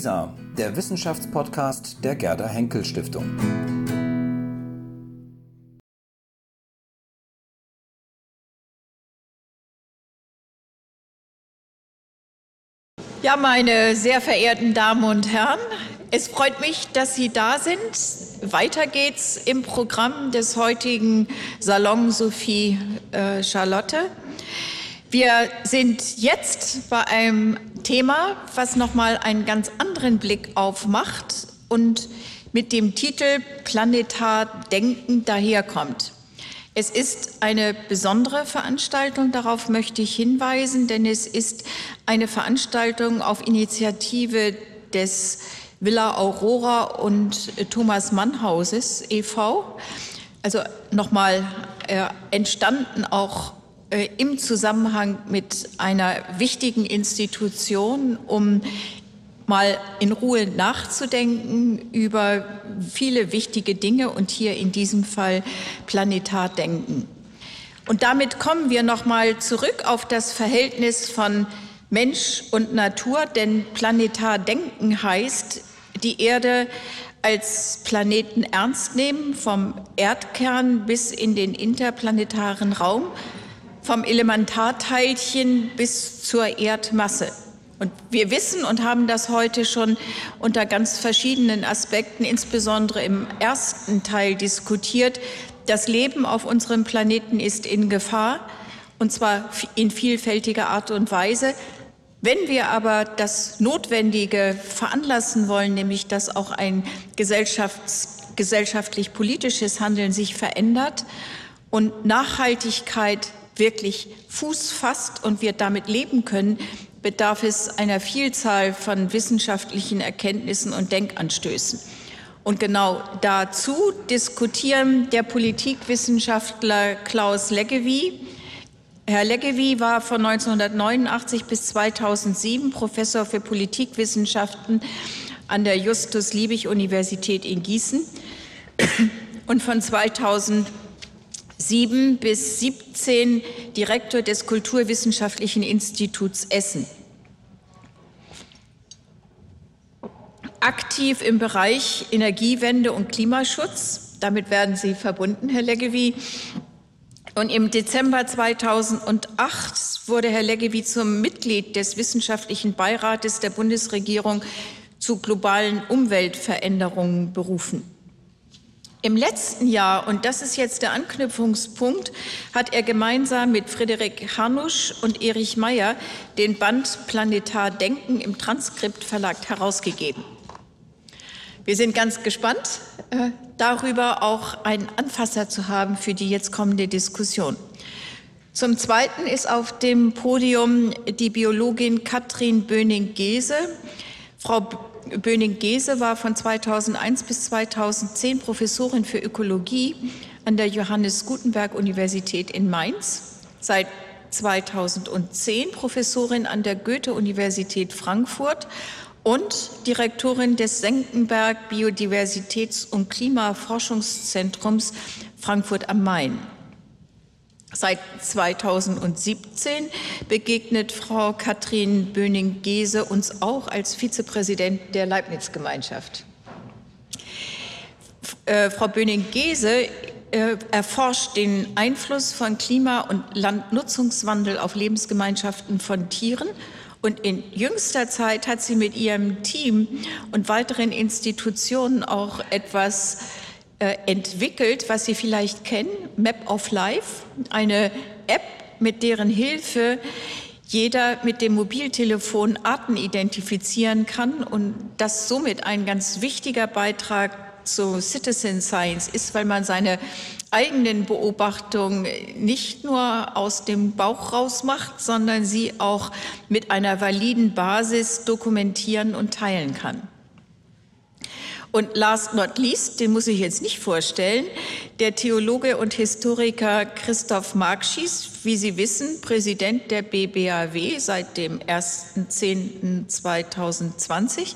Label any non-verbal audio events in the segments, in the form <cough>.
WISA, der Wissenschaftspodcast der Gerda Henkel Stiftung. Ja, meine sehr verehrten Damen und Herren, es freut mich, dass Sie da sind. Weiter geht's im Programm des heutigen Salon Sophie äh, Charlotte. Wir sind jetzt bei einem Thema, was nochmal einen ganz anderen Blick aufmacht und mit dem Titel Planetar Denken daherkommt. Es ist eine besondere Veranstaltung, darauf möchte ich hinweisen, denn es ist eine Veranstaltung auf Initiative des Villa Aurora und Thomas Mann Hauses e.V. Also nochmal äh, entstanden auch äh, im Zusammenhang mit einer wichtigen Institution, um mal in Ruhe nachzudenken über viele wichtige Dinge und hier in diesem Fall planetar denken. Und damit kommen wir noch mal zurück auf das Verhältnis von Mensch und Natur, denn planetar denken heißt, die Erde als Planeten ernst nehmen, vom Erdkern bis in den interplanetaren Raum vom Elementarteilchen bis zur Erdmasse. Und wir wissen und haben das heute schon unter ganz verschiedenen Aspekten, insbesondere im ersten Teil diskutiert. Das Leben auf unserem Planeten ist in Gefahr, und zwar in vielfältiger Art und Weise. Wenn wir aber das Notwendige veranlassen wollen, nämlich dass auch ein gesellschaftlich-politisches Handeln sich verändert und Nachhaltigkeit wirklich Fuß fasst und wir damit leben können, bedarf es einer Vielzahl von wissenschaftlichen Erkenntnissen und Denkanstößen. Und genau dazu diskutieren der Politikwissenschaftler Klaus Leggevi. Herr Leggevi war von 1989 bis 2007 Professor für Politikwissenschaften an der Justus-Liebig-Universität in Gießen und von 2000 7 bis 17 Direktor des Kulturwissenschaftlichen Instituts Essen. Aktiv im Bereich Energiewende und Klimaschutz. Damit werden Sie verbunden, Herr Leggevi. Und im Dezember 2008 wurde Herr Leggevi zum Mitglied des Wissenschaftlichen Beirates der Bundesregierung zu globalen Umweltveränderungen berufen. Im letzten Jahr, und das ist jetzt der Anknüpfungspunkt, hat er gemeinsam mit Frederik Hanusch und Erich Meyer den Band Planetar Denken im Transkript Verlag herausgegeben. Wir sind ganz gespannt, äh, darüber auch einen Anfasser zu haben für die jetzt kommende Diskussion. Zum Zweiten ist auf dem Podium die Biologin Katrin Böning-Gese. Frau Böning-Gese war von 2001 bis 2010 Professorin für Ökologie an der Johannes Gutenberg Universität in Mainz. Seit 2010 Professorin an der Goethe-Universität Frankfurt und Direktorin des Senckenberg Biodiversitäts- und Klimaforschungszentrums Frankfurt am Main. Seit 2017 begegnet Frau Katrin Böning-Gese uns auch als Vizepräsident der Leibniz-Gemeinschaft. Äh, Frau Böning-Gese äh, erforscht den Einfluss von Klima- und Landnutzungswandel auf Lebensgemeinschaften von Tieren. Und in jüngster Zeit hat sie mit ihrem Team und weiteren Institutionen auch etwas äh, entwickelt, was Sie vielleicht kennen, Map of Life, eine App, mit deren Hilfe jeder mit dem Mobiltelefon Arten identifizieren kann und das somit ein ganz wichtiger Beitrag zu Citizen Science ist, weil man seine eigenen Beobachtungen nicht nur aus dem Bauch raus macht, sondern sie auch mit einer validen Basis dokumentieren und teilen kann. Und last not least, den muss ich jetzt nicht vorstellen, der Theologe und Historiker Christoph Markschies, wie Sie wissen, Präsident der BBAW seit dem 1.10.2020.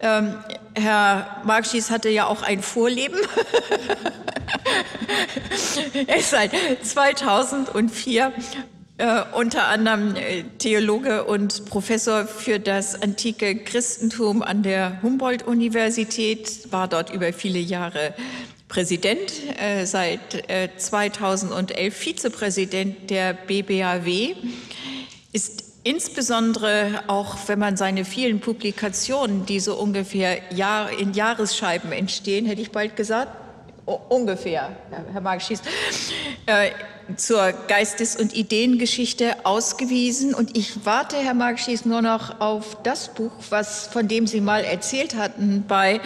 Ähm, Herr Markschies hatte ja auch ein Vorleben. <laughs> er ist seit 2004 äh, unter anderem äh, Theologe und Professor für das antike Christentum an der Humboldt-Universität, war dort über viele Jahre Präsident, äh, seit äh, 2011 Vizepräsident der BBAW, ist insbesondere auch, wenn man seine vielen Publikationen, die so ungefähr Jahr, in Jahresscheiben entstehen, hätte ich bald gesagt, ungefähr, Herr Marx schießt, äh, zur Geistes- und Ideengeschichte ausgewiesen. Und ich warte, Herr Marx, nur noch auf das Buch, was, von dem Sie mal erzählt hatten bei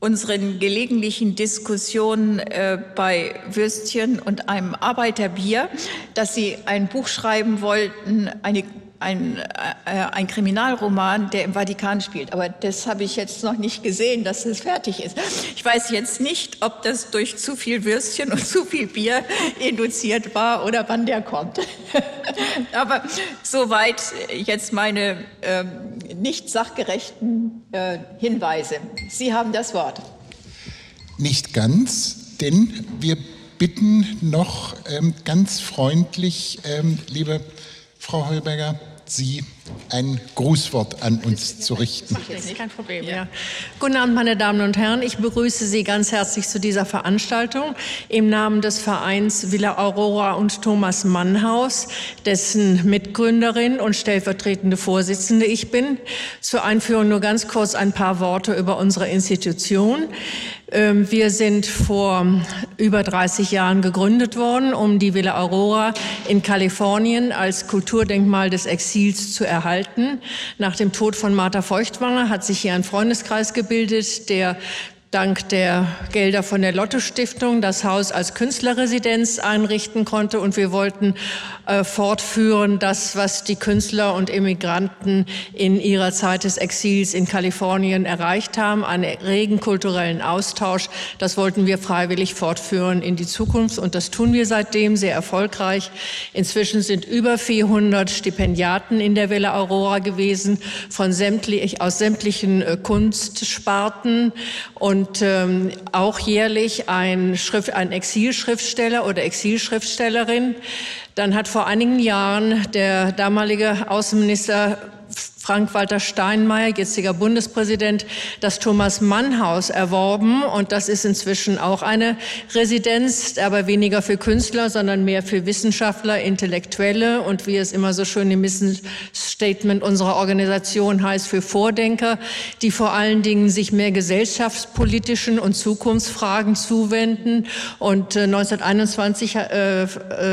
unseren gelegentlichen Diskussionen äh, bei Würstchen und einem Arbeiterbier, dass Sie ein Buch schreiben wollten, eine ein, äh, ein Kriminalroman, der im Vatikan spielt. Aber das habe ich jetzt noch nicht gesehen, dass es fertig ist. Ich weiß jetzt nicht, ob das durch zu viel Würstchen und <laughs> zu viel Bier induziert war oder wann der kommt. <laughs> Aber soweit jetzt meine äh, nicht sachgerechten äh, Hinweise. Sie haben das Wort. Nicht ganz, denn wir bitten noch ähm, ganz freundlich, ähm, liebe Frau Heuberger, Sie ein Grußwort an uns zu richten. Nicht, kein Problem. Ja. Guten Abend, meine Damen und Herren. Ich begrüße Sie ganz herzlich zu dieser Veranstaltung im Namen des Vereins Villa Aurora und Thomas Mannhaus, dessen Mitgründerin und stellvertretende Vorsitzende ich bin. Zur Einführung nur ganz kurz ein paar Worte über unsere Institution. Ähm, wir sind vor über 30 Jahren gegründet worden, um die Villa Aurora in Kalifornien als Kulturdenkmal des Exils zu erhalten. Nach dem Tod von Martha Feuchtwanger hat sich hier ein Freundeskreis gebildet, der dank der Gelder von der Lotto Stiftung das Haus als Künstlerresidenz einrichten konnte. Und wir wollten äh, fortführen, das, was die Künstler und Immigranten in ihrer Zeit des Exils in Kalifornien erreicht haben, einen regen kulturellen Austausch. Das wollten wir freiwillig fortführen in die Zukunft. Und das tun wir seitdem sehr erfolgreich. Inzwischen sind über 400 Stipendiaten in der Villa Aurora gewesen, von sämtlich, aus sämtlichen äh, Kunstsparten und und ähm, auch jährlich ein, Schrift, ein Exilschriftsteller oder Exilschriftstellerin. Dann hat vor einigen Jahren der damalige Außenminister Frank-Walter Steinmeier, jetziger Bundespräsident, das Thomas-Mann-Haus erworben. Und das ist inzwischen auch eine Residenz, aber weniger für Künstler, sondern mehr für Wissenschaftler, Intellektuelle und wie es immer so schön im Mission-Statement unserer Organisation heißt, für Vordenker, die vor allen Dingen sich mehr gesellschaftspolitischen und Zukunftsfragen zuwenden. Und 1921, äh,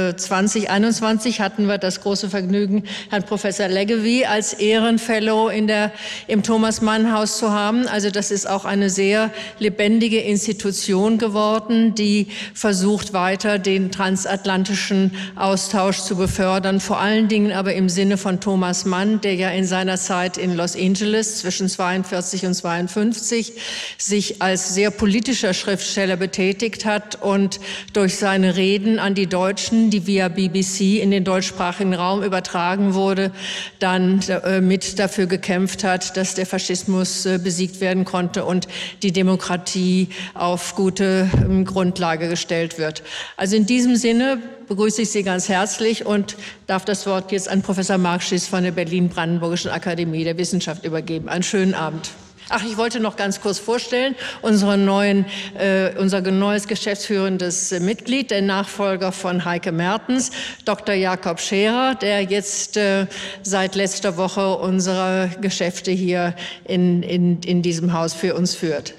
äh, 2021 hatten wir das große Vergnügen, Herrn Professor Leggevi als Ehrenfellow in der, im Thomas-Mann-Haus zu haben. Also das ist auch eine sehr lebendige Institution geworden, die versucht weiter den transatlantischen Austausch zu befördern, vor allen Dingen aber im Sinne von Thomas Mann, der ja in seiner Zeit in Los Angeles zwischen 42 und 52 sich als sehr politischer Schriftsteller betätigt hat und durch seine Reden an die Deutschen, die via BBC in den deutschsprachigen Raum übertragen wurde, dann äh, dafür gekämpft hat, dass der Faschismus äh, besiegt werden konnte und die Demokratie auf gute ähm, Grundlage gestellt wird. Also in diesem Sinne begrüße ich Sie ganz herzlich und darf das Wort jetzt an Professor Mark Schiss von der Berlin-Brandenburgischen Akademie der Wissenschaft übergeben. Einen schönen Abend. Ach, ich wollte noch ganz kurz vorstellen, unseren neuen, äh, unser neues geschäftsführendes Mitglied, der Nachfolger von Heike Mertens, Dr. Jakob Scherer, der jetzt äh, seit letzter Woche unsere Geschäfte hier in, in, in diesem Haus für uns führt.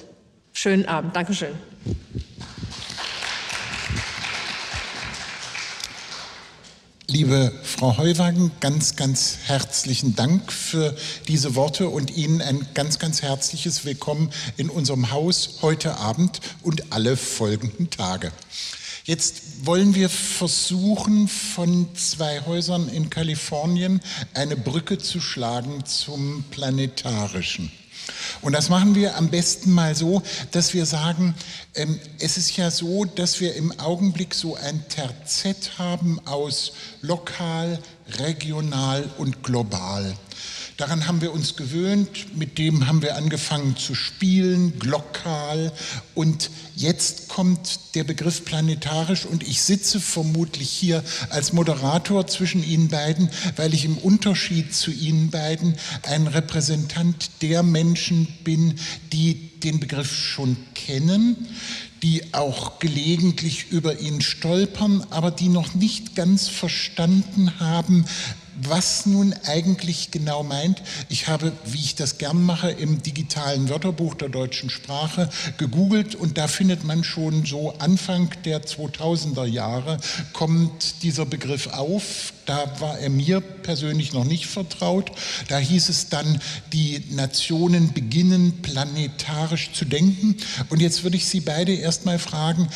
Schönen Abend. Dankeschön. Liebe Frau Heuwagen, ganz, ganz herzlichen Dank für diese Worte und Ihnen ein ganz, ganz herzliches Willkommen in unserem Haus heute Abend und alle folgenden Tage. Jetzt wollen wir versuchen, von zwei Häusern in Kalifornien eine Brücke zu schlagen zum Planetarischen. Und das machen wir am besten mal so, dass wir sagen, ähm, es ist ja so, dass wir im Augenblick so ein Terzett haben aus lokal, regional und global. Daran haben wir uns gewöhnt, mit dem haben wir angefangen zu spielen, glockal. Und jetzt kommt der Begriff planetarisch und ich sitze vermutlich hier als Moderator zwischen Ihnen beiden, weil ich im Unterschied zu Ihnen beiden ein Repräsentant der Menschen bin, die den Begriff schon kennen, die auch gelegentlich über ihn stolpern, aber die noch nicht ganz verstanden haben, was nun eigentlich genau meint. Ich habe, wie ich das gern mache, im digitalen Wörterbuch der deutschen Sprache gegoogelt und da findet man schon so Anfang der 2000er Jahre kommt dieser Begriff auf. Da war er mir persönlich noch nicht vertraut. Da hieß es dann, die Nationen beginnen planetarisch zu denken. Und jetzt würde ich Sie beide erstmal fragen,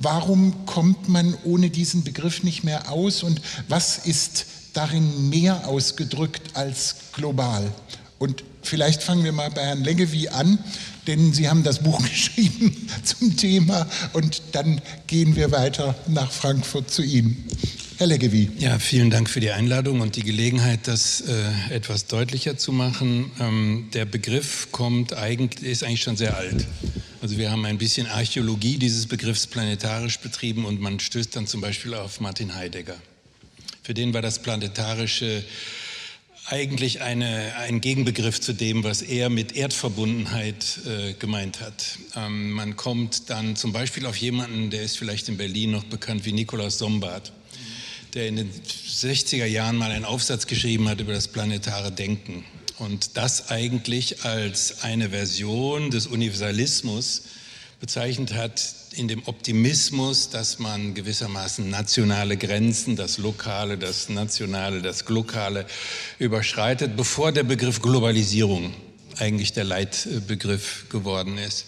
warum kommt man ohne diesen Begriff nicht mehr aus und was ist darin mehr ausgedrückt als global. Und vielleicht fangen wir mal bei Herrn Leggevi an, denn Sie haben das Buch <laughs> geschrieben zum Thema und dann gehen wir weiter nach Frankfurt zu Ihnen. Herr Leggevi. Ja, vielen Dank für die Einladung und die Gelegenheit, das äh, etwas deutlicher zu machen. Ähm, der Begriff kommt eigentlich, ist eigentlich schon sehr alt. Also wir haben ein bisschen Archäologie dieses Begriffs planetarisch betrieben und man stößt dann zum Beispiel auf Martin Heidegger. Für den war das Planetarische eigentlich eine, ein Gegenbegriff zu dem, was er mit Erdverbundenheit äh, gemeint hat. Ähm, man kommt dann zum Beispiel auf jemanden, der ist vielleicht in Berlin noch bekannt wie Nikolaus Sombart, der in den 60er Jahren mal einen Aufsatz geschrieben hat über das planetare Denken. Und das eigentlich als eine Version des Universalismus bezeichnet hat, in dem Optimismus, dass man gewissermaßen nationale Grenzen, das Lokale, das Nationale, das Glokale überschreitet, bevor der Begriff Globalisierung eigentlich der Leitbegriff geworden ist.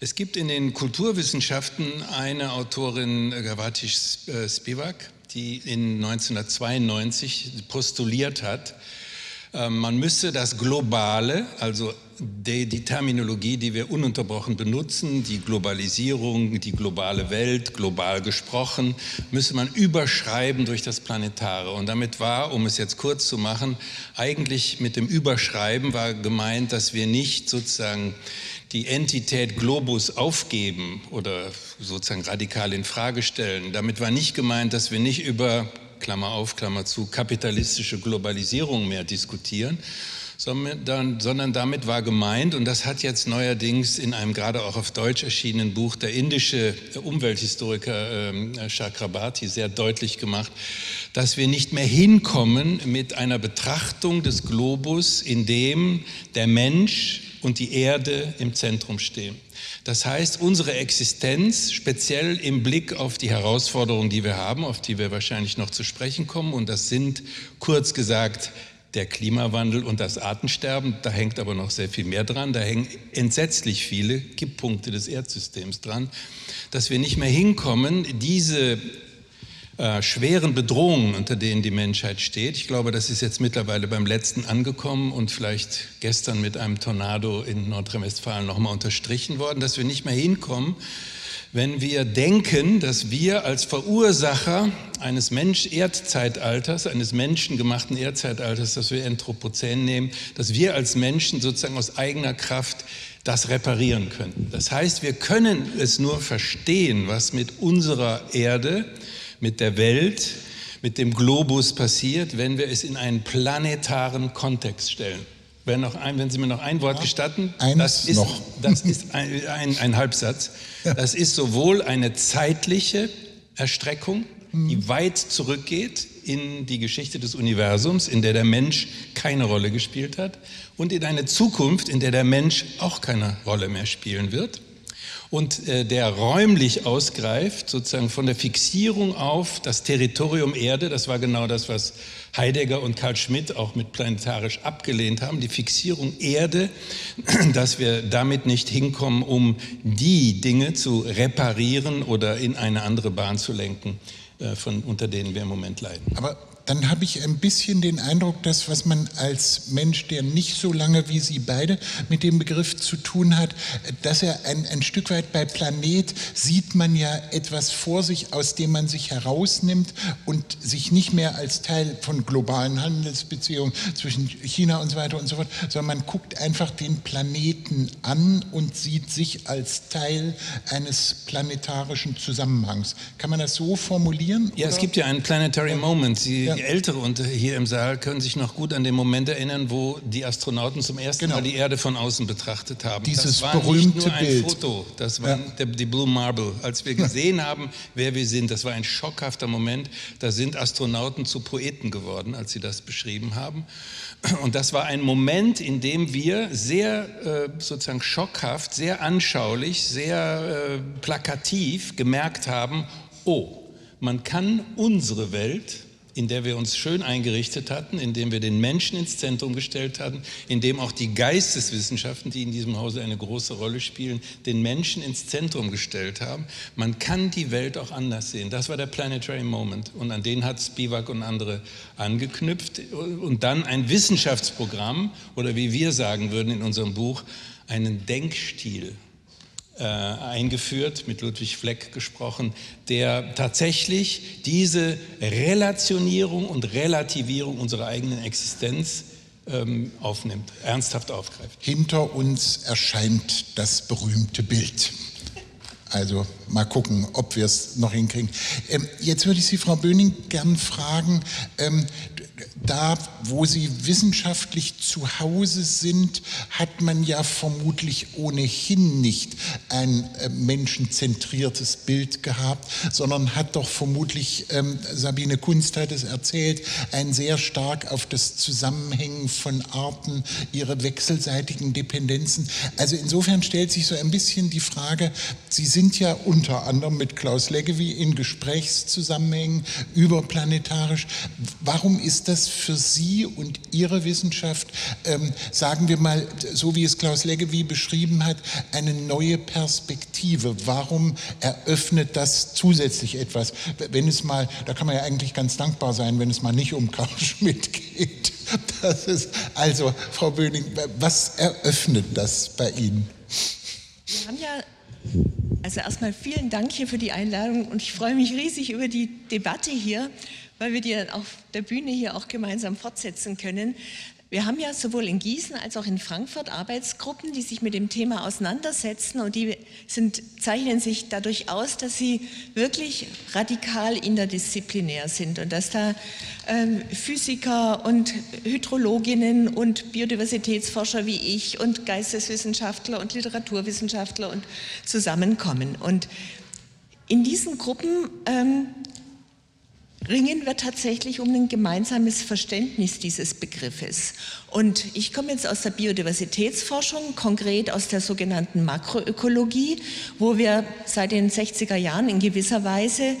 Es gibt in den Kulturwissenschaften eine Autorin, Gavati Spivak, die in 1992 postuliert hat, ähm, man müsse das Globale, also die, die, Terminologie, die wir ununterbrochen benutzen, die Globalisierung, die globale Welt, global gesprochen, müsse man überschreiben durch das Planetare. Und damit war, um es jetzt kurz zu machen, eigentlich mit dem Überschreiben war gemeint, dass wir nicht sozusagen die Entität Globus aufgeben oder sozusagen radikal in Frage stellen. Damit war nicht gemeint, dass wir nicht über Klammer auf, Klammer zu, kapitalistische Globalisierung mehr diskutieren, sondern, damit war gemeint, und das hat jetzt neuerdings in einem gerade auch auf Deutsch erschienenen Buch der indische Umwelthistoriker äh, Chakrabarti sehr deutlich gemacht, dass wir nicht mehr hinkommen mit einer Betrachtung des Globus, in dem der Mensch und die Erde im Zentrum stehen. Das heißt, unsere Existenz, speziell im Blick auf die Herausforderungen, die wir haben, auf die wir wahrscheinlich noch zu sprechen kommen, und das sind kurz gesagt der Klimawandel und das Artensterben, da hängt aber noch sehr viel mehr dran, da hängen entsetzlich viele Kipppunkte des Erdsystems dran, dass wir nicht mehr hinkommen, diese äh, schweren Bedrohungen, unter denen die Menschheit steht. Ich glaube, das ist jetzt mittlerweile beim letzten angekommen und vielleicht gestern mit einem Tornado in Nordrhein-Westfalen nochmal unterstrichen worden, dass wir nicht mehr hinkommen, wenn wir denken, dass wir als Verursacher eines Mensch-Erdzeitalters, eines menschengemachten Erdzeitalters, das wir Anthropozän nehmen, dass wir als Menschen sozusagen aus eigener Kraft das reparieren können. Das heißt, wir können es nur verstehen, was mit unserer Erde, mit der Welt, mit dem Globus passiert, wenn wir es in einen planetaren Kontext stellen. Wenn, ein, wenn Sie mir noch ein Wort ja, gestatten, das ist, noch. das ist ein, ein, ein Halbsatz. Ja. Das ist sowohl eine zeitliche Erstreckung, die mhm. weit zurückgeht in die Geschichte des Universums, in der der Mensch keine Rolle gespielt hat, und in eine Zukunft, in der der Mensch auch keine Rolle mehr spielen wird und äh, der räumlich ausgreift, sozusagen von der Fixierung auf das Territorium Erde, das war genau das, was Heidegger und Karl Schmidt auch mit planetarisch abgelehnt haben, die Fixierung Erde, <clears throat> dass wir damit nicht hinkommen, um die Dinge zu reparieren oder in eine andere Bahn zu lenken, äh, von, unter denen wir im Moment leiden. Aber dann habe ich ein bisschen den Eindruck, dass was man als Mensch, der nicht so lange wie Sie beide mit dem Begriff zu tun hat, dass er ein, ein Stück weit bei Planet sieht man ja etwas vor sich, aus dem man sich herausnimmt und sich nicht mehr als Teil von globalen Handelsbeziehungen zwischen China und so weiter und so fort, sondern man guckt einfach den Planeten an und sieht sich als Teil eines planetarischen Zusammenhangs. Kann man das so formulieren? Ja, oder? es gibt ja einen Planetary Moment. Sie ja. Ältere unter hier im Saal können sich noch gut an den Moment erinnern, wo die Astronauten zum ersten genau. Mal die Erde von außen betrachtet haben. Dieses das war berühmte nicht nur ein Bild. Foto, das war ja. der, die Blue Marble. Als wir <laughs> gesehen haben, wer wir sind, das war ein schockhafter Moment. Da sind Astronauten zu Poeten geworden, als sie das beschrieben haben. Und das war ein Moment, in dem wir sehr äh, sozusagen schockhaft, sehr anschaulich, sehr äh, plakativ gemerkt haben, oh, man kann unsere Welt in der wir uns schön eingerichtet hatten, in dem wir den Menschen ins Zentrum gestellt hatten, in dem auch die Geisteswissenschaften, die in diesem Hause eine große Rolle spielen, den Menschen ins Zentrum gestellt haben. Man kann die Welt auch anders sehen. Das war der Planetary Moment und an den hat Spivak und andere angeknüpft und dann ein Wissenschaftsprogramm oder wie wir sagen würden in unserem Buch, einen Denkstil äh, eingeführt, mit Ludwig Fleck gesprochen, der tatsächlich diese Relationierung und Relativierung unserer eigenen Existenz ähm, aufnimmt, ernsthaft aufgreift. Hinter uns erscheint das berühmte Bild. Also mal gucken, ob wir es noch hinkriegen. Ähm, jetzt würde ich Sie, Frau Böning, gern fragen, ähm, da, wo Sie wissenschaftlich zu Hause sind, hat man ja vermutlich ohnehin nicht ein äh, menschenzentriertes Bild gehabt, sondern hat doch vermutlich, ähm, Sabine Kunst hat es erzählt, ein sehr stark auf das Zusammenhängen von Arten, ihre wechselseitigen Dependenzen. Also insofern stellt sich so ein bisschen die Frage, Sie sind ja unter anderem mit Klaus Leggevi in Gesprächszusammenhängen überplanetarisch. Warum ist das für Sie und Ihre Wissenschaft, ähm, sagen wir mal, so wie es Klaus Leggevi beschrieben hat, eine neue Perspektive? Warum eröffnet das zusätzlich etwas? Wenn es mal, da kann man ja eigentlich ganz dankbar sein, wenn es mal nicht um Karl <laughs> Schmidt geht. Das ist, also, Frau Böning, was eröffnet das bei Ihnen? Wir haben ja also erstmal vielen Dank hier für die Einladung und ich freue mich riesig über die Debatte hier weil wir die dann auf der Bühne hier auch gemeinsam fortsetzen können. Wir haben ja sowohl in Gießen als auch in Frankfurt Arbeitsgruppen, die sich mit dem Thema auseinandersetzen und die sind, zeichnen sich dadurch aus, dass sie wirklich radikal interdisziplinär sind und dass da ähm, Physiker und Hydrologinnen und Biodiversitätsforscher wie ich und Geisteswissenschaftler und Literaturwissenschaftler und zusammenkommen. Und in diesen Gruppen ähm, ringen wir tatsächlich um ein gemeinsames Verständnis dieses Begriffes. Und ich komme jetzt aus der Biodiversitätsforschung, konkret aus der sogenannten Makroökologie, wo wir seit den 60er Jahren in gewisser Weise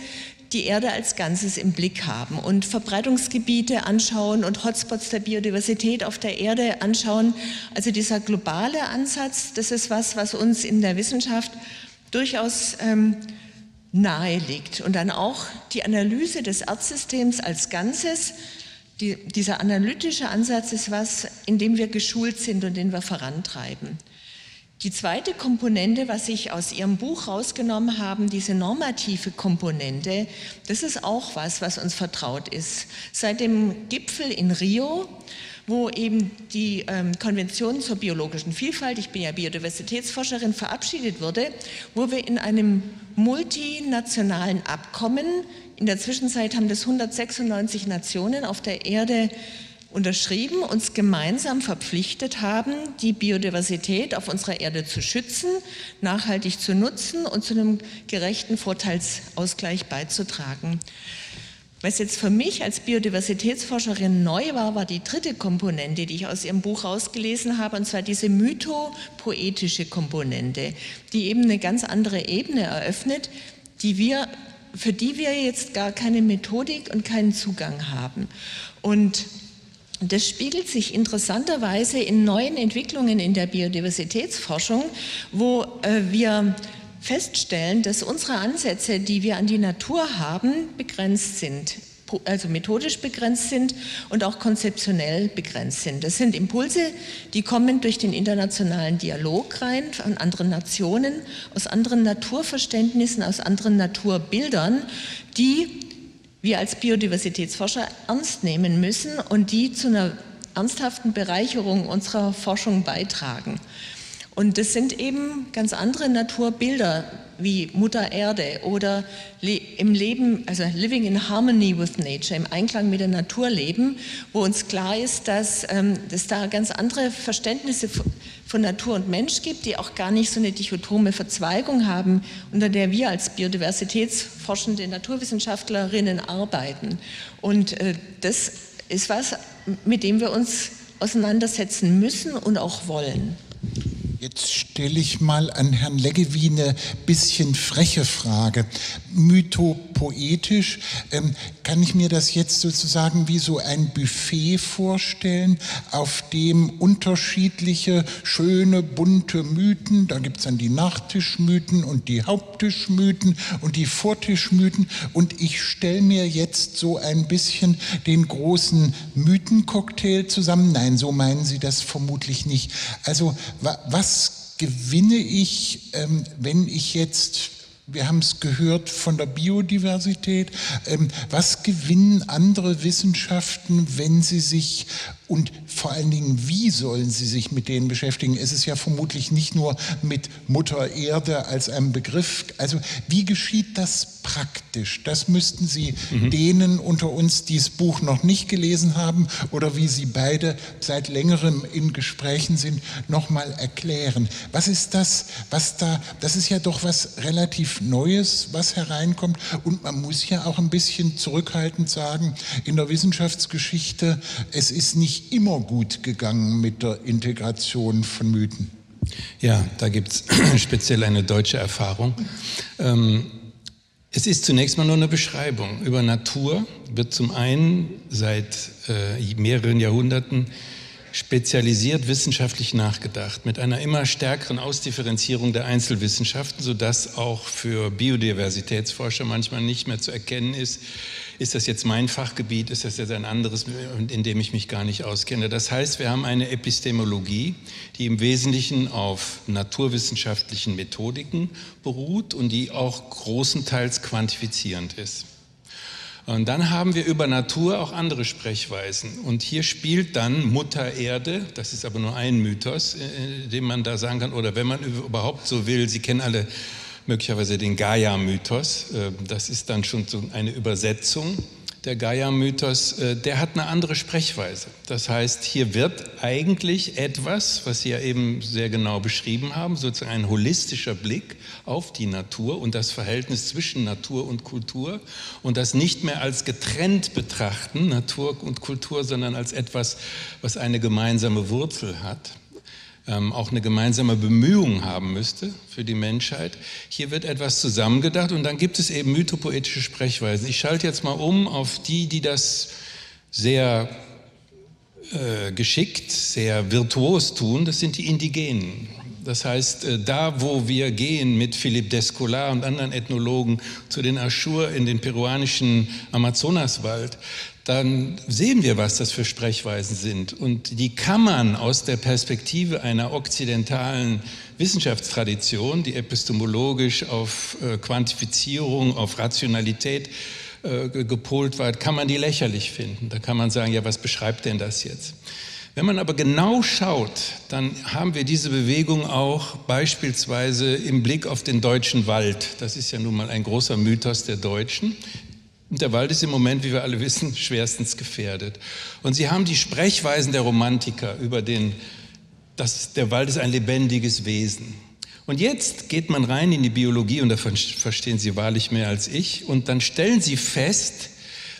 die Erde als Ganzes im Blick haben und Verbreitungsgebiete anschauen und Hotspots der Biodiversität auf der Erde anschauen. Also dieser globale Ansatz, das ist was, was uns in der Wissenschaft durchaus ähm, nahe liegt. Und dann auch die Analyse des Erdsystems als Ganzes. Die, dieser analytische Ansatz ist was, in dem wir geschult sind und den wir vorantreiben. Die zweite Komponente, was ich aus Ihrem Buch rausgenommen habe, diese normative Komponente, das ist auch was, was uns vertraut ist. Seit dem Gipfel in Rio wo eben die ähm, Konvention zur biologischen Vielfalt, ich bin ja Biodiversitätsforscherin, verabschiedet wurde, wo wir in einem multinationalen Abkommen, in der Zwischenzeit haben das 196 Nationen auf der Erde unterschrieben, uns gemeinsam verpflichtet haben, die Biodiversität auf unserer Erde zu schützen, nachhaltig zu nutzen und zu einem gerechten Vorteilsausgleich beizutragen. Was jetzt für mich als Biodiversitätsforscherin neu war, war die dritte Komponente, die ich aus Ihrem Buch rausgelesen habe, und zwar diese mythopoetische Komponente, die eben eine ganz andere Ebene eröffnet, die wir, für die wir jetzt gar keine Methodik und keinen Zugang haben. Und das spiegelt sich interessanterweise in neuen Entwicklungen in der Biodiversitätsforschung, wo äh, wir feststellen, dass unsere Ansätze, die wir an die Natur haben, begrenzt sind. also methodisch begrenzt sind und auch konzeptionell begrenzt sind. Das sind Impulse, die kommen durch den internationalen Dialog rein von anderen Nationen, aus anderen Naturverständnissen, aus anderen Naturbildern, die wir als Biodiversitätsforscher ernst nehmen müssen und die zu einer ernsthaften Bereicherung unserer Forschung beitragen. Und das sind eben ganz andere Naturbilder wie Mutter Erde oder im Leben, also Living in Harmony with Nature, im Einklang mit der Natur leben, wo uns klar ist, dass ähm, es da ganz andere Verständnisse von Natur und Mensch gibt, die auch gar nicht so eine dichotome Verzweigung haben, unter der wir als biodiversitätsforschende Naturwissenschaftlerinnen arbeiten. Und äh, das ist was, mit dem wir uns auseinandersetzen müssen und auch wollen. Jetzt stelle ich mal an Herrn Leggewie eine bisschen freche Frage. Mythopoetisch, ähm, kann ich mir das jetzt sozusagen wie so ein Buffet vorstellen, auf dem unterschiedliche, schöne, bunte Mythen, da gibt es dann die Nachtischmythen und die Haupttischmythen und die Vortischmythen und ich stelle mir jetzt so ein bisschen den großen Mythencocktail zusammen. Nein, so meinen Sie das vermutlich nicht. Also was was gewinne ich, ähm, wenn ich jetzt wir haben es gehört von der Biodiversität. Ähm, was gewinnen andere Wissenschaften, wenn sie sich und vor allen Dingen, wie sollen sie sich mit denen beschäftigen? Es ist ja vermutlich nicht nur mit Mutter Erde als einem Begriff. Also wie geschieht das praktisch? Das müssten Sie mhm. denen unter uns, die das Buch noch nicht gelesen haben oder wie Sie beide seit längerem in Gesprächen sind, nochmal erklären. Was ist das, was da, das ist ja doch was relativ Neues, was hereinkommt und man muss ja auch ein bisschen zurückhaltend sagen, in der Wissenschaftsgeschichte, es ist nicht immer gut gegangen mit der Integration von Mythen. Ja, da gibt es <clears throat> speziell eine deutsche Erfahrung. Ähm, es ist zunächst mal nur eine Beschreibung. Über Natur wird zum einen seit äh, mehreren Jahrhunderten spezialisiert wissenschaftlich nachgedacht, mit einer immer stärkeren Ausdifferenzierung der Einzelwissenschaften, sodass auch für Biodiversitätsforscher manchmal nicht mehr zu erkennen ist, ist das jetzt mein Fachgebiet, ist das jetzt ein anderes, in dem ich mich gar nicht auskenne. Das heißt, wir haben eine Epistemologie, die im Wesentlichen auf naturwissenschaftlichen Methodiken beruht und die auch großenteils quantifizierend ist. Und dann haben wir über Natur auch andere Sprechweisen. Und hier spielt dann Mutter Erde, das ist aber nur ein Mythos, äh, den man da sagen kann, oder wenn man überhaupt so will, Sie kennen alle möglicherweise den Gaia-Mythos. Äh, das ist dann schon so eine Übersetzung. Der Gaia-Mythos, äh, der hat eine andere Sprechweise. Das heißt, hier wird eigentlich etwas, was Sie ja eben sehr genau beschrieben haben, sozusagen ein holistischer Blick auf die Natur und das Verhältnis zwischen Natur und Kultur und das nicht mehr als getrennt betrachten, Natur und Kultur, sondern als etwas, was eine gemeinsame Wurzel hat ähm, auch eine gemeinsame Bemühung haben müsste für die Menschheit. Hier wird etwas zusammengedacht und dann gibt es eben mythopoetische Sprechweisen. Ich schalte jetzt mal um auf die, die das sehr äh, geschickt, sehr virtuos tun. Das sind die Indigenen. Das heißt, äh, da wo wir gehen mit Philipp Descola und anderen Ethnologen zu den Aschur in den peruanischen Amazonaswald, dann sehen wir, was das für Sprechweisen sind. Und die kann man aus der Perspektive einer okzidentalen Wissenschaftstradition, die epistemologisch auf äh, Quantifizierung, auf Rationalität äh, gepolt war, kann man die lächerlich finden. Da kann man sagen, ja, was beschreibt denn das jetzt? Wenn man aber genau schaut, dann haben wir diese Bewegung auch beispielsweise im Blick auf den deutschen Wald. Das ist ja nun mal ein großer Mythos der Deutschen. Und der Wald ist im Moment, wie wir alle wissen, <laughs> schwerstens gefährdet. Und sie haben die Sprechweisen der Romantiker über den, dass der Wald ist ein lebendiges Wesen. Und jetzt geht man rein in die Biologie und da verstehen Sie wahrlich mehr als ich. Und dann stellen Sie fest,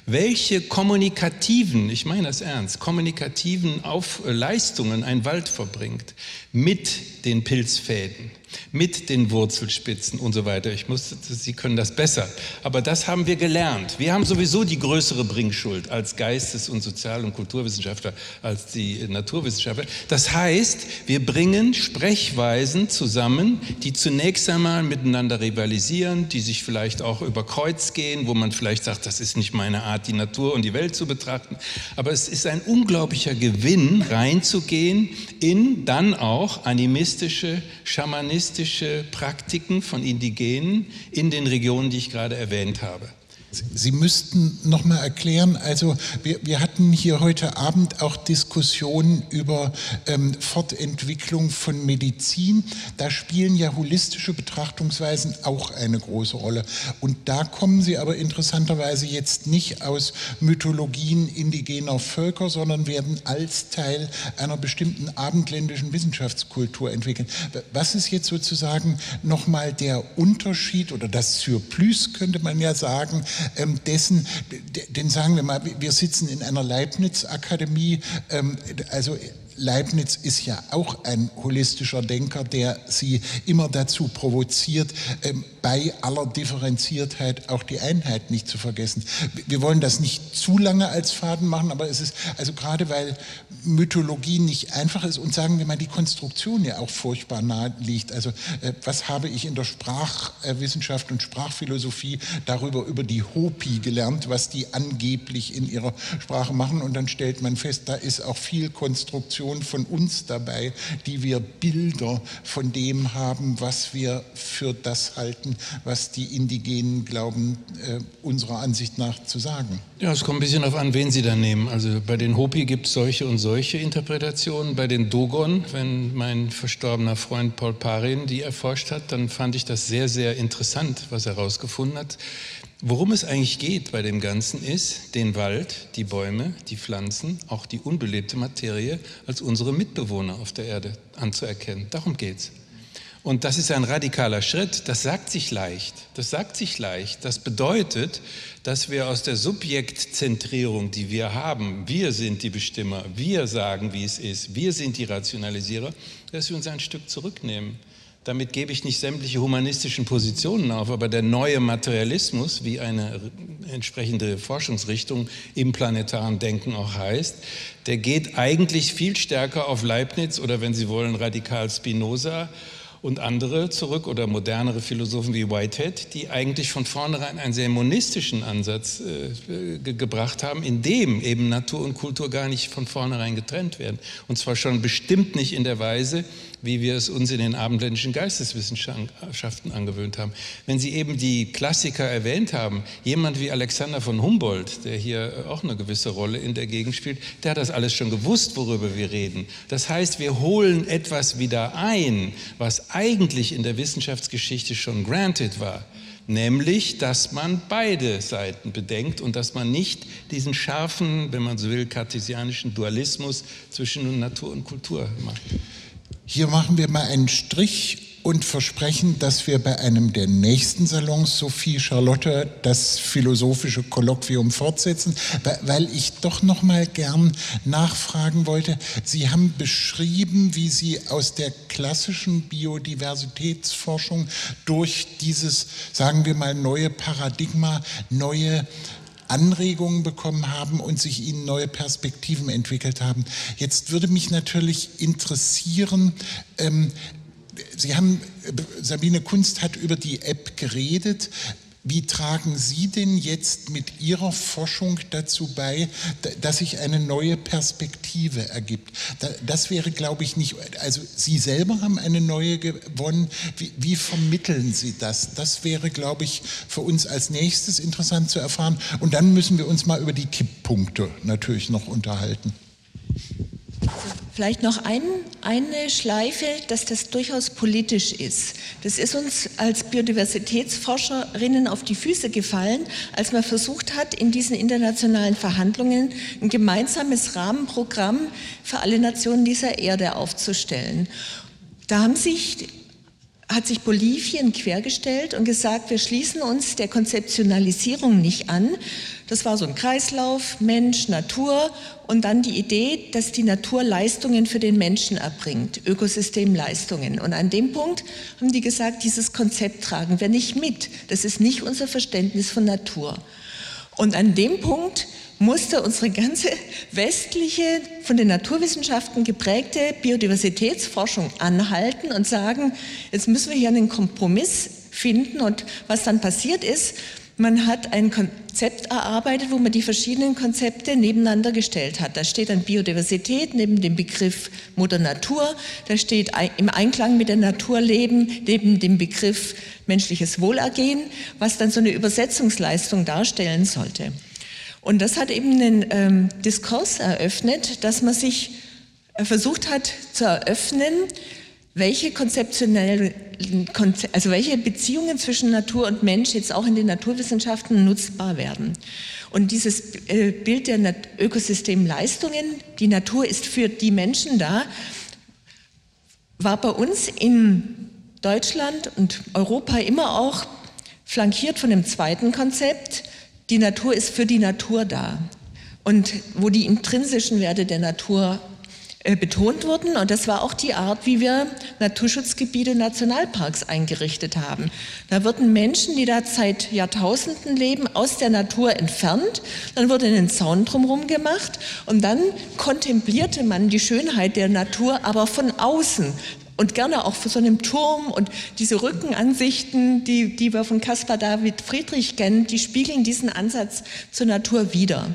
welche kommunikativen, ich meine das ernst, kommunikativen Auf Leistungen ein Wald verbringt mit den Pilzfäden. Mit den Wurzelspitzen und so weiter. Ich muss, Sie können das besser. Aber das haben wir gelernt. Wir haben sowieso die größere Bringschuld als Geistes- und Sozial- und Kulturwissenschaftler, als die Naturwissenschaftler. Das heißt, wir bringen Sprechweisen zusammen, die zunächst einmal miteinander rivalisieren, die sich vielleicht auch über Kreuz gehen, wo man vielleicht sagt, das ist nicht meine Art, die Natur und die Welt zu betrachten. Aber es ist ein unglaublicher Gewinn, reinzugehen in dann auch animistische, schamanistische, animistische Praktiken von Indigenen in den Regionen, die ich gerade erwähnt habe. Sie müssten noch mal erklären, also wir, wir hatten hier heute Abend auch Diskussionen über ähm, Fortentwicklung von Medizin. Da spielen ja holistische Betrachtungsweisen auch eine große Rolle. Und da kommen Sie aber interessanterweise jetzt nicht aus Mythologien indigener Völker, sondern werden als Teil einer bestimmten abendländischen Wissenschaftskultur entwickelt. Was ist jetzt sozusagen noch mal der Unterschied oder das Surplus, könnte man ja sagen, dessen, denn sagen wir mal, wir sitzen in einer Leibniz-Akademie, ähm, also Leibniz ist ja auch ein holistischer Denker, der sie immer dazu provoziert, ähm, bei aller Differenziertheit auch die Einheit nicht zu vergessen. Wir wollen das nicht zu lange als Faden machen, aber es ist, also gerade weil Mythologie nicht einfach ist und sagen wir mal, die Konstruktion ja auch furchtbar nahe liegt. Also äh, was habe ich in der Sprachwissenschaft und Sprachphilosophie darüber, über die Hopi gelernt, was die angeblich in ihrer Sprache machen und dann stellt man fest, da ist auch viel Konstruktion von uns dabei, die wir Bilder von dem haben, was wir für das halten, was die Indigenen glauben, äh, unserer Ansicht nach zu sagen. Ja, es kommt ein bisschen darauf an, wen Sie da nehmen. Also bei den Hopi gibt es solche und solche Interpretationen. Bei den Dogon, wenn mein verstorbener Freund Paul Parin die erforscht hat, dann fand ich das sehr, sehr interessant, was er herausgefunden hat. Worum es eigentlich geht bei dem Ganzen ist, den Wald, die Bäume, die Pflanzen, auch die unbelebte Materie als unsere Mitbewohner auf der Erde anzuerkennen. Darum geht es. Und das ist ein radikaler Schritt. Das sagt sich leicht. Das sagt sich leicht. Das bedeutet, dass wir aus der Subjektzentrierung, die wir haben, wir sind die Bestimmer, wir sagen, wie es ist, wir sind die Rationalisierer, dass wir uns ein Stück zurücknehmen. Damit gebe ich nicht sämtliche humanistischen Positionen auf, aber der neue Materialismus, wie eine entsprechende Forschungsrichtung im planetaren Denken auch heißt, der geht eigentlich viel stärker auf Leibniz oder wenn Sie wollen radikal Spinoza und andere zurück oder modernere Philosophen wie Whitehead, die eigentlich von vornherein einen sehr monistischen Ansatz äh, ge gebracht haben, in dem eben Natur und Kultur gar nicht von vornherein getrennt werden. Und zwar schon bestimmt nicht in der Weise, wie wir es uns in den abendländischen Geisteswissenschaften angewöhnt haben. Wenn Sie eben die Klassiker erwähnt haben, jemand wie Alexander von Humboldt, der hier auch eine gewisse Rolle in der Gegend spielt, der hat das alles schon gewusst, worüber wir reden. Das heißt, wir holen etwas wieder ein, was eigentlich in der Wissenschaftsgeschichte schon granted war nämlich dass man beide Seiten bedenkt und dass man nicht diesen scharfen, wenn man so will, kartesianischen Dualismus zwischen Natur und Kultur macht. Hier machen wir mal einen Strich und versprechen, dass wir bei einem der nächsten Salons, Sophie Charlotte, das philosophische Kolloquium fortsetzen, weil ich doch noch mal gern nachfragen wollte. Sie haben beschrieben, wie Sie aus der klassischen Biodiversitätsforschung durch dieses, sagen wir mal, neue Paradigma, neue Anregungen bekommen haben und sich ihnen neue Perspektiven entwickelt haben. Jetzt würde mich natürlich interessieren, ähm, Sie haben, äh, Sabine Kunst hat über die App geredet. Wie tragen Sie denn jetzt mit Ihrer Forschung dazu bei, dass sich eine neue Perspektive ergibt? Das wäre, glaube ich, nicht, also Sie selber haben eine neue gewonnen. Wie, wie vermitteln Sie das? Das wäre, glaube ich, für uns als nächstes interessant zu erfahren. Und dann müssen wir uns mal über die Kipppunkte natürlich noch unterhalten. Vielleicht noch ein, eine Schleife, dass das durchaus politisch ist. Das ist uns als Biodiversitätsforscherinnen auf die Füße gefallen, als man versucht hat, in diesen internationalen Verhandlungen ein gemeinsames Rahmenprogramm für alle Nationen dieser Erde aufzustellen. Da haben sich hat sich Bolivien quergestellt und gesagt, wir schließen uns der Konzeptionalisierung nicht an. Das war so ein Kreislauf, Mensch, Natur und dann die Idee, dass die Natur Leistungen für den Menschen erbringt, Ökosystemleistungen. Und an dem Punkt haben die gesagt, dieses Konzept tragen wir nicht mit. Das ist nicht unser Verständnis von Natur. Und an dem Punkt musste unsere ganze westliche, von den Naturwissenschaften geprägte Biodiversitätsforschung anhalten und sagen, jetzt müssen wir hier einen Kompromiss finden. Und was dann passiert ist, man hat ein Konzept erarbeitet, wo man die verschiedenen Konzepte nebeneinander gestellt hat. Da steht dann Biodiversität neben dem Begriff Mutter Natur, da steht im Einklang mit der Natur leben neben dem Begriff menschliches Wohlergehen, was dann so eine Übersetzungsleistung darstellen sollte. Und das hat eben einen ähm, Diskurs eröffnet, dass man sich äh, versucht hat zu eröffnen, welche konzeptionellen, also welche Beziehungen zwischen Natur und Mensch jetzt auch in den Naturwissenschaften nutzbar werden. Und dieses äh, Bild der Ökosystemleistungen, die Natur ist für die Menschen da, war bei uns in Deutschland und Europa immer auch flankiert von dem zweiten Konzept, die Natur ist für die Natur da. Und wo die intrinsischen Werte der Natur äh, betont wurden. Und das war auch die Art, wie wir Naturschutzgebiete, Nationalparks eingerichtet haben. Da wurden Menschen, die da seit Jahrtausenden leben, aus der Natur entfernt. Dann wurde ein Zaun drumherum gemacht und dann kontemplierte man die Schönheit der Natur, aber von außen und gerne auch vor so einem Turm und diese Rückenansichten, die, die wir von Caspar David Friedrich kennen, die spiegeln diesen Ansatz zur Natur wider.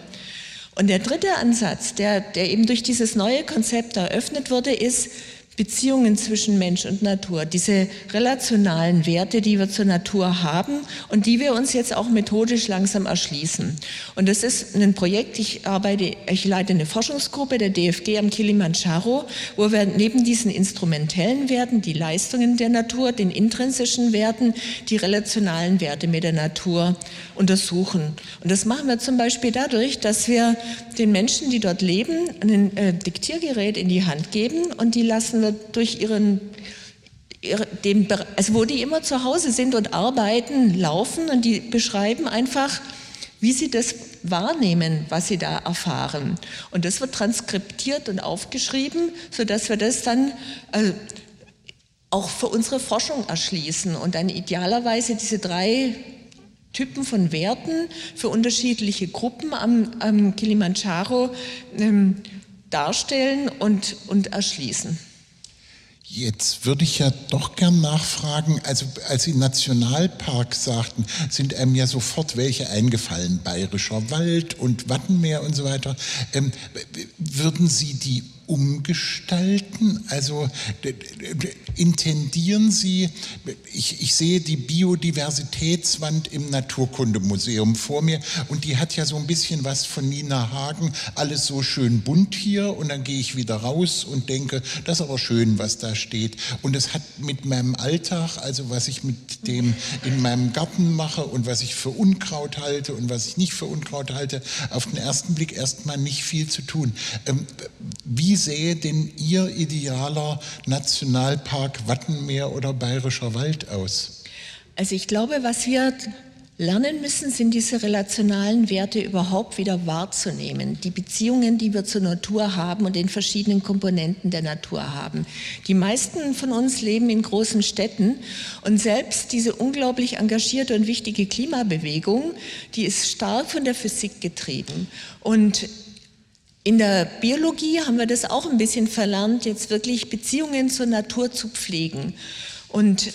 Und der dritte Ansatz, der, der eben durch dieses neue Konzept eröffnet wurde, ist, Beziehungen zwischen Mensch und Natur, diese relationalen Werte, die wir zur Natur haben und die wir uns jetzt auch methodisch langsam erschließen. Und das ist ein Projekt, ich arbeite, ich leite eine Forschungsgruppe der DFG am Kilimanjaro, wo wir neben diesen instrumentellen Werten, die Leistungen der Natur, den intrinsischen Werten, die relationalen Werte mit der Natur untersuchen. Und das machen wir zum Beispiel dadurch, dass wir den Menschen, die dort leben, ein äh, Diktiergerät in die Hand geben und die lassen wir durch ihren dem, also wo die immer zu Hause sind und arbeiten, laufen und die beschreiben einfach, wie sie das wahrnehmen, was sie da erfahren. Und das wird transkriptiert und aufgeschrieben, sodass wir das dann also auch für unsere Forschung erschließen und dann idealerweise diese drei Typen von Werten für unterschiedliche Gruppen am, am Kilimanjaro ähm, darstellen und, und erschließen. Jetzt würde ich ja doch gern nachfragen, also als Sie Nationalpark sagten, sind einem ja sofort welche eingefallen, Bayerischer Wald und Wattenmeer und so weiter. Ähm, würden Sie die umgestalten? Also intendieren Sie, ich, ich, sehe die Biodiversitätswand im Naturkundemuseum vor mir und die hat ja so ein bisschen was von Nina Hagen, alles so schön bunt hier und dann gehe ich wieder raus und denke, das ist aber schön, was da steht. Und es hat mit meinem Alltag, also was ich mit dem in meinem Garten mache und was ich für Unkraut halte und was ich nicht für Unkraut halte, auf den ersten Blick erstmal nicht viel zu tun. Ähm, wie sähe denn Ihr idealer Nationalpark Wattenmeer oder Bayerischer Wald aus? Also ich glaube, was wir lernen müssen, sind diese relationalen Werte überhaupt wieder wahrzunehmen. Die Beziehungen, die wir zur Natur haben und den verschiedenen Komponenten der Natur haben. Die meisten von uns leben in großen Städten und selbst diese unglaublich engagierte und wichtige Klimabewegung, die ist stark von der Physik getrieben. Und in der Biologie haben wir das auch ein bisschen verlernt, jetzt wirklich Beziehungen zur Natur zu pflegen. Und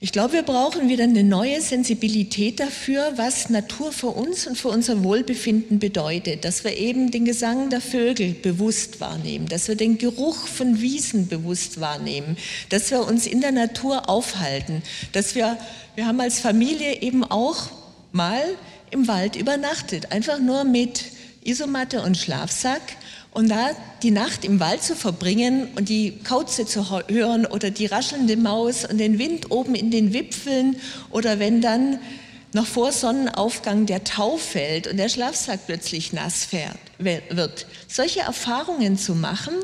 ich glaube, wir brauchen wieder eine neue Sensibilität dafür, was Natur für uns und für unser Wohlbefinden bedeutet. Dass wir eben den Gesang der Vögel bewusst wahrnehmen, dass wir den Geruch von Wiesen bewusst wahrnehmen, dass wir uns in der Natur aufhalten, dass wir, wir haben als Familie eben auch mal im Wald übernachtet, einfach nur mit Isomatte und Schlafsack und da die Nacht im Wald zu verbringen und die Kauze zu hören oder die raschelnde Maus und den Wind oben in den Wipfeln oder wenn dann noch vor Sonnenaufgang der Tau fällt und der Schlafsack plötzlich nass fährt, wird. Solche Erfahrungen zu machen,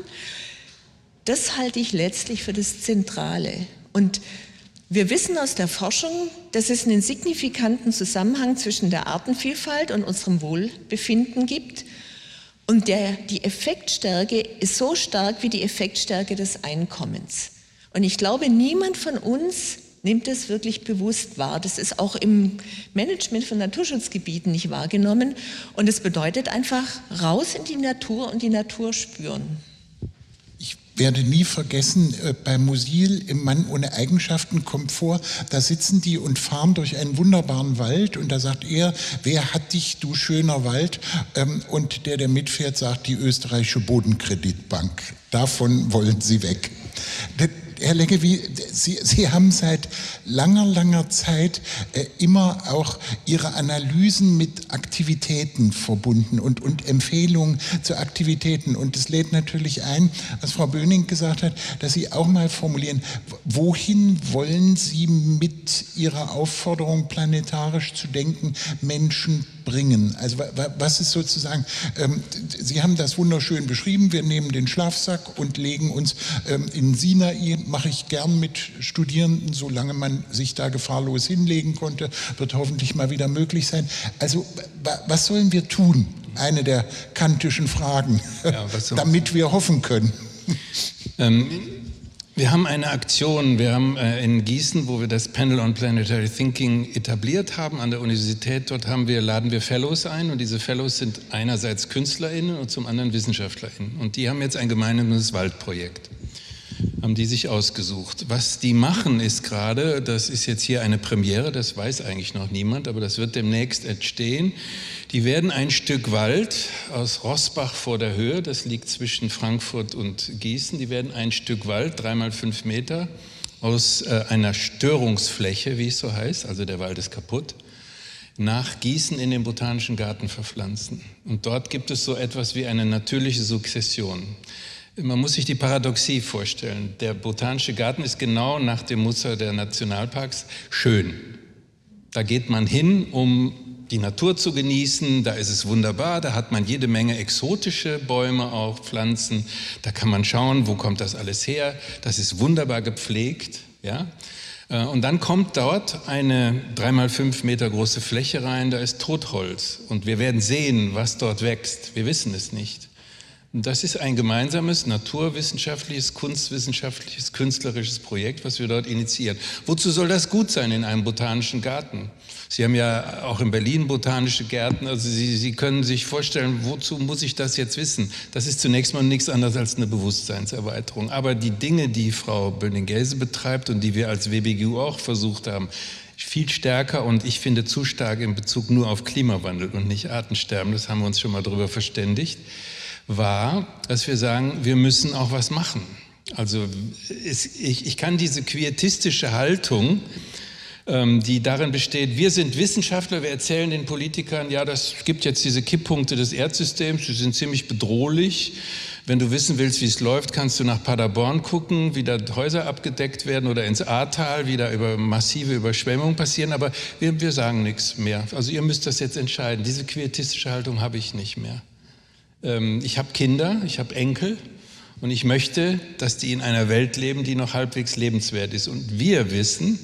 das halte ich letztlich für das Zentrale. Und Wir wissen aus der Forschung, dass es einen signifikanten Zusammenhang zwischen der Artenvielfalt und unserem Wohlbefinden gibt. Und der, die Effektstärke ist so stark wie die Effektstärke des Einkommens. Und ich glaube, niemand von uns nimmt es wirklich bewusst wahr. Das ist auch im Management von Naturschutzgebieten nicht wahrgenommen. Und es bedeutet einfach raus in die Natur und die Natur spüren. Werde nie vergessen, äh, bei Musil im Mann ohne Eigenschaften kommt vor, da sitzen die und fahren durch einen wunderbaren Wald und da sagt er, wer hat dich, du schöner Wald? Ähm, und der, der mitfährt, sagt die österreichische Bodenkreditbank. Davon wollen sie weg. Herr Leggevi, Sie, Sie haben seit langer, langer Zeit äh, immer auch Ihre Analysen mit Aktivitäten verbunden und, und Empfehlungen zu Aktivitäten. Und es lädt natürlich ein, was Frau Böning gesagt hat, dass Sie auch mal formulieren, wohin wollen Sie mit Ihrer Aufforderung, planetarisch zu denken, Menschen bringen? Also was ist sozusagen, ähm, Sie haben das wunderschön beschrieben, wir nehmen den Schlafsack und legen uns ähm, in Sinai, mache ich gern mit Studierenden, solange man sich da gefahrlos hinlegen konnte, wird hoffentlich mal wieder möglich sein. Also was sollen wir tun? Eine der kantischen Fragen, ja, <laughs> damit wir hoffen können. Ähm, wir haben eine Aktion, wir haben äh, in Gießen, wo wir das Panel on Planetary Thinking etabliert haben, an der Universität, dort haben wir, laden wir Fellows ein und diese Fellows sind einerseits KünstlerInnen und zum anderen WissenschaftlerInnen. Und die haben jetzt ein gemeinsames Waldprojekt haben die sich ausgesucht. Was die machen ist gerade, das ist jetzt hier eine Premiere, das weiß eigentlich noch niemand, aber das wird demnächst entstehen. Die werden ein Stück Wald aus Rossbach vor der Höhe, das liegt zwischen Frankfurt und Gießen, die werden ein Stück Wald, dreimal fünf Meter, aus äh, einer Störungsfläche, wie es so heißt, also der Wald ist kaputt, nach Gießen in den Botanischen Garten verpflanzen. Und dort gibt es so etwas wie eine natürliche Sukzession. Man muss sich die Paradoxie vorstellen. Der Botanische Garten ist genau nach dem Muster der Nationalparks schön. Da geht man hin, um die Natur zu genießen, da ist es wunderbar, da hat man jede Menge exotische Bäume, auch Pflanzen, da kann man schauen, wo kommt das alles her, das ist wunderbar gepflegt, ja. Äh, und dann kommt dort eine dreimal fünf Meter große Fläche rein, da ist Totholz und wir werden sehen, was dort wächst, wir wissen es nicht. Das ist ein gemeinsames naturwissenschaftliches, kunstwissenschaftliches, künstlerisches Projekt, was wir dort initiieren. Wozu soll das gut sein in einem botanischen Garten? Sie haben ja auch in Berlin botanische Gärten, also Sie, Sie können sich vorstellen, wozu muss ich das jetzt wissen? Das ist zunächst mal nichts anderes als eine Bewusstseinserweiterung. Aber die Dinge, die Frau Böning-Gelse betreibt und die wir als WBGU auch versucht haben, viel stärker und ich finde zu stark in Bezug nur auf Klimawandel und nicht Artensterben, das haben wir uns schon mal darüber verständigt war, dass wir sagen, wir müssen auch was machen. Also ich, ich kann diese quietistische Haltung, ähm, die darin besteht, wir sind Wissenschaftler, wir erzählen den Politikern, ja, das gibt jetzt diese Kipppunkte des Erdsystems, die sind ziemlich bedrohlich. Wenn du wissen willst, wie es läuft, kannst du nach Paderborn gucken, wie da Häuser abgedeckt werden oder ins Ahrtal, wie da über massive Überschwemmungen passieren. Aber wir, wir sagen nichts mehr. Also ihr müsst das jetzt entscheiden. Diese quietistische Haltung habe ich nicht mehr. Ähm, ich habe Kinder, ich habe Enkel und ich möchte, dass die in einer Welt leben, die noch halbwegs lebenswert ist. Und wir wissen,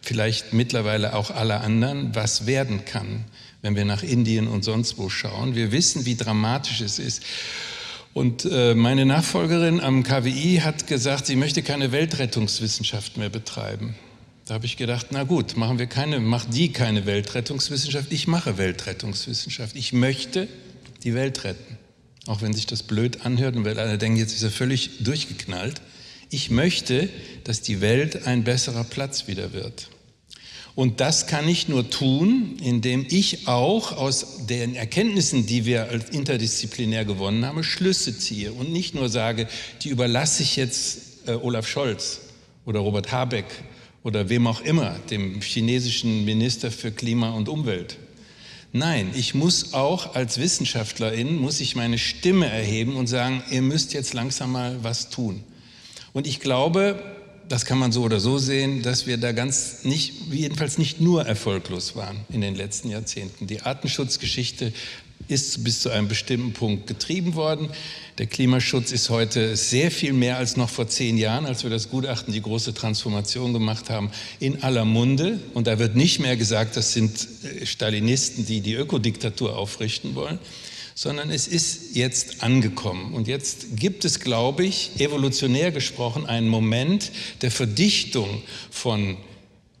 vielleicht mittlerweile auch alle anderen, was werden kann, wenn wir nach Indien und sonst wo schauen. Wir wissen, wie dramatisch es ist. Und äh, meine Nachfolgerin am KWI hat gesagt, sie möchte keine Weltrettungswissenschaft mehr betreiben. Da habe ich gedacht, na gut, machen wir keine, macht die keine Weltrettungswissenschaft, ich mache Weltrettungswissenschaft. Ich möchte, die Welt retten. Auch wenn sich das blöd anhört und weil alle denken, jetzt ist er völlig durchgeknallt. Ich möchte, dass die Welt ein besserer Platz wieder wird. Und das kann ich nur tun, indem ich auch aus den Erkenntnissen, die wir als interdisziplinär gewonnen haben, Schlüsse ziehe und nicht nur sage, die überlasse ich jetzt äh, Olaf Scholz oder Robert Habeck oder wem auch immer, dem chinesischen Minister für Klima und Umwelt. Nein, ich muss auch als Wissenschaftlerin, muss ich meine Stimme erheben und sagen, ihr müsst jetzt langsam mal was tun. Und ich glaube, das kann man so oder so sehen, dass wir da ganz nicht, jedenfalls nicht nur erfolglos waren in den letzten Jahrzehnten. Die Artenschutzgeschichte ist bis zu einem bestimmten Punkt getrieben worden. Der Klimaschutz ist heute sehr viel mehr als noch vor zehn Jahren, als wir das Gutachten die große Transformation gemacht haben, in aller Munde. Und da wird nicht mehr gesagt, das sind äh, Stalinisten, die die Ökodiktatur aufrichten wollen, sondern es ist jetzt angekommen. Und jetzt gibt es, glaube ich, evolutionär gesprochen, einen Moment der Verdichtung von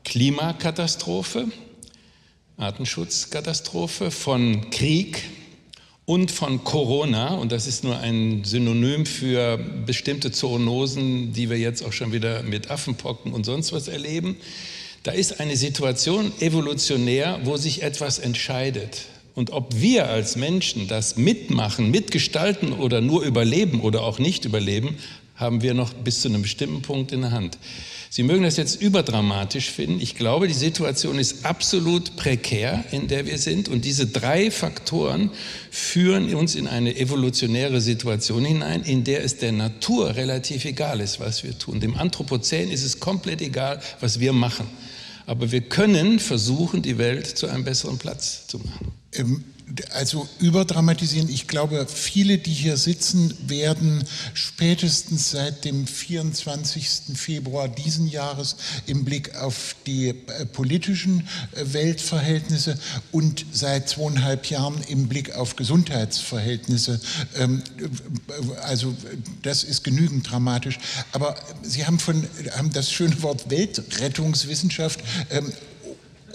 Klimakatastrophe, Artenschutzkatastrophe, von Krieg und von Corona. Und das ist nur ein Synonym für bestimmte Zoonosen, die wir jetzt auch schon wieder mit Affenpocken und sonst was erleben. Da ist eine Situation evolutionär, wo sich etwas entscheidet. Und ob wir als Menschen das mitmachen, mitgestalten oder nur überleben oder auch nicht überleben, haben wir noch bis zu einem bestimmten Punkt in der Hand. Sie mögen das jetzt überdramatisch finden. Ich glaube, die Situation ist absolut prekär, in der wir sind. Und diese drei Faktoren führen uns in eine evolutionäre Situation hinein, in der es der Natur relativ egal ist, was wir tun. Dem Anthropozän ist es komplett egal, was wir machen. Aber wir können versuchen, die Welt zu einem besseren Platz zu machen. Also überdramatisieren. Ich glaube, viele, die hier sitzen, werden spätestens seit dem 24. Februar diesen Jahres im Blick auf die äh, politischen äh, Weltverhältnisse und seit zweieinhalb Jahren im Blick auf Gesundheitsverhältnisse, ähm, äh, also das ist genügend dramatisch. Aber Sie haben, von, haben das schöne Wort Weltrettungswissenschaft ähm,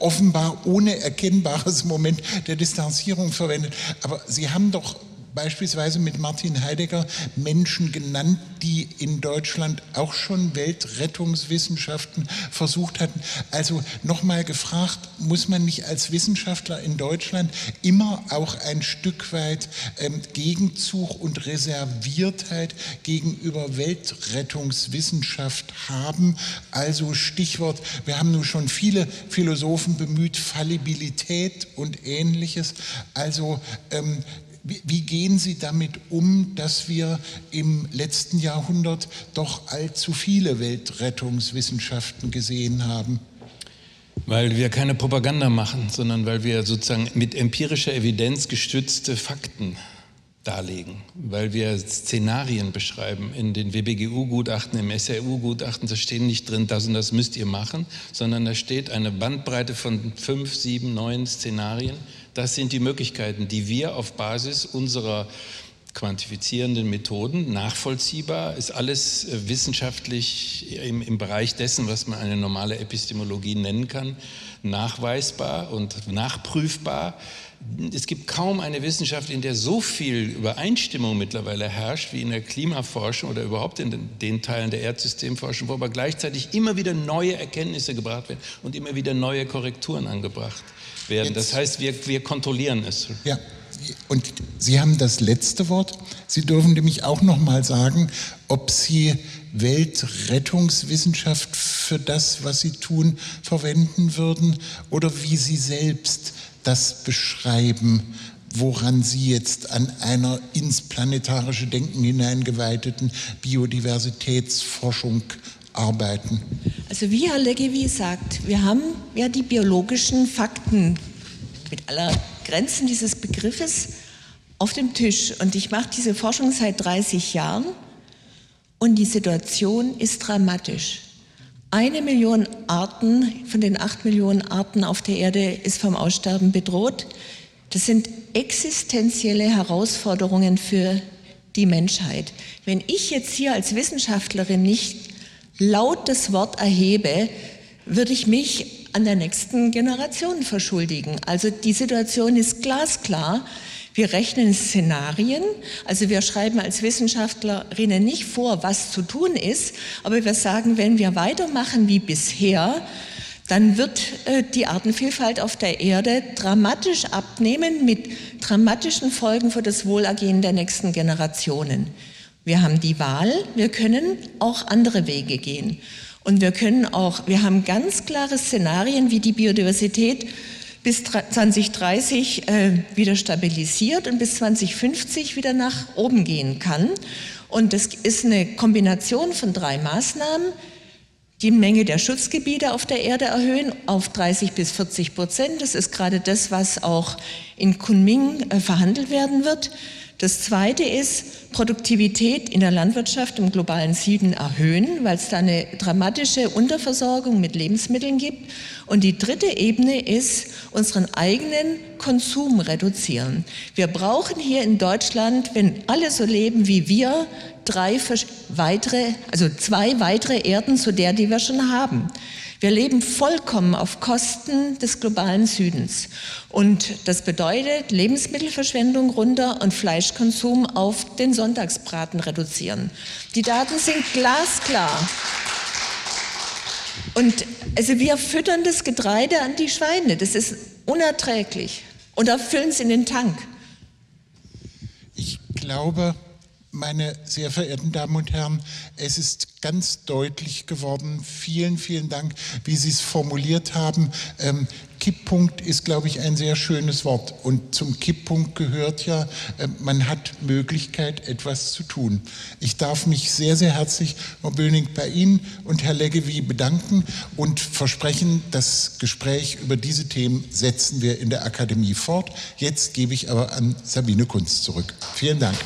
offenbar ohne erkennbares Moment der Distanzierung verwendet. Aber Sie haben doch beispielsweise mit Martin Heidegger Menschen genannt, die in Deutschland auch schon Weltrettungswissenschaften versucht hatten. Also nochmal gefragt, muss man nicht als Wissenschaftler in Deutschland immer auch ein Stück weit ähm, Gegenzug und Reserviertheit gegenüber Weltrettungswissenschaft haben? Also Stichwort, wir haben nun schon viele Philosophen bemüht, Fallibilität und ähnliches. Also ähm, wie, gehen Sie damit um, dass wir im letzten Jahrhundert doch allzu viele Weltrettungswissenschaften gesehen haben? Weil wir keine Propaganda machen, sondern weil wir sozusagen mit empirischer Evidenz gestützte Fakten darlegen, weil wir Szenarien beschreiben. In den WBGU-Gutachten, im SRU-Gutachten, da stehen nicht drin, das und das müsst ihr machen, sondern da steht eine Bandbreite von fünf, sieben, neun Szenarien das sind die Möglichkeiten, die wir auf Basis unserer quantifizierenden Methoden, nachvollziehbar, ist alles äh, wissenschaftlich im, im, Bereich dessen, was man eine normale Epistemologie nennen kann, nachweisbar und nachprüfbar. Es gibt kaum eine Wissenschaft, in der so viel Übereinstimmung mittlerweile herrscht wie in der Klimaforschung oder überhaupt in den, den Teilen der Erdsystemforschung, wo aber gleichzeitig immer wieder neue Erkenntnisse gebracht werden und immer wieder neue Korrekturen angebracht werden werden. Das heißt, wir, wir kontrollieren es. Ja, und Sie haben das letzte Wort. Sie dürfen nämlich auch noch mal sagen, ob Sie Weltrettungswissenschaft für das, was Sie tun, verwenden würden oder wie Sie selbst das beschreiben, woran Sie jetzt an einer ins planetarische Denken hineingeweiteten Biodiversitätsforschung arbeiten? Also wie Herr Leggevi sagt, wir haben ja die biologischen Fakten mit aller Grenzen dieses Begriffes auf dem Tisch. Und ich mache diese Forschung seit 30 Jahren und die Situation ist dramatisch. Eine Million Arten von den acht Millionen Arten auf der Erde ist vom Aussterben bedroht. Das sind existenzielle Herausforderungen für die Menschheit. Wenn ich jetzt hier als Wissenschaftlerin nicht laut das Wort erhebe, würde ich mich an der nächsten Generation verschuldigen. Also die Situation ist glasklar. Wir rechnen Szenarien, also wir schreiben als Wissenschaftlerinnen nicht vor, was zu tun ist, aber wir sagen, wenn wir weitermachen wie bisher, dann wird äh, die Artenvielfalt auf der Erde dramatisch abnehmen mit dramatischen Folgen für das Wohlergehen der nächsten Generationen. Wir haben die Wahl, wir können auch andere Wege gehen. Und wir können auch, wir haben ganz klare Szenarien, wie die Biodiversität bis 2030 äh, wieder stabilisiert und bis 2050 wieder nach oben gehen kann. Und das ist eine Kombination von drei Maßnahmen. die Menge der Schutzgebiete auf der Erde erhöhen auf 30 bis 40 Prozent. Das ist gerade das, was auch in Kunming äh, verhandelt werden wird. Das Zweite ist, Produktivität in der Landwirtschaft im globalen Süden erhöhen, weil es da eine dramatische Unterversorgung mit Lebensmitteln gibt. Und die dritte Ebene ist, unseren eigenen Konsum reduzieren. Wir brauchen hier in Deutschland, wenn alle so leben wie wir, drei weitere, also zwei weitere Erden zu der, die wir schon haben. Wir leben vollkommen auf Kosten des globalen Südens. Und das bedeutet Lebensmittelverschwendung runter und Fleischkonsum auf den Sonntagsbraten reduzieren. Die Daten sind glasklar. Und also wir füttern das Getreide an die Schweine. Das ist unerträglich. Und da füllen sie in den Tank. Ich glaube, meine sehr verehrten Damen und Herren, es ist ganz deutlich geworden. Vielen, vielen Dank, wie Sie es formuliert haben. Ähm, Kipppunkt ist, glaube ich, ein sehr schönes Wort. Und zum Kipppunkt gehört ja, äh, man hat Möglichkeit, etwas zu tun. Ich darf mich sehr, sehr herzlich, Frau Böning, bei Ihnen und Herr Leggevi bedanken und versprechen, das Gespräch über diese Themen setzen wir in der Akademie fort. Jetzt gebe ich aber an Sabine Kunz zurück. Vielen Dank.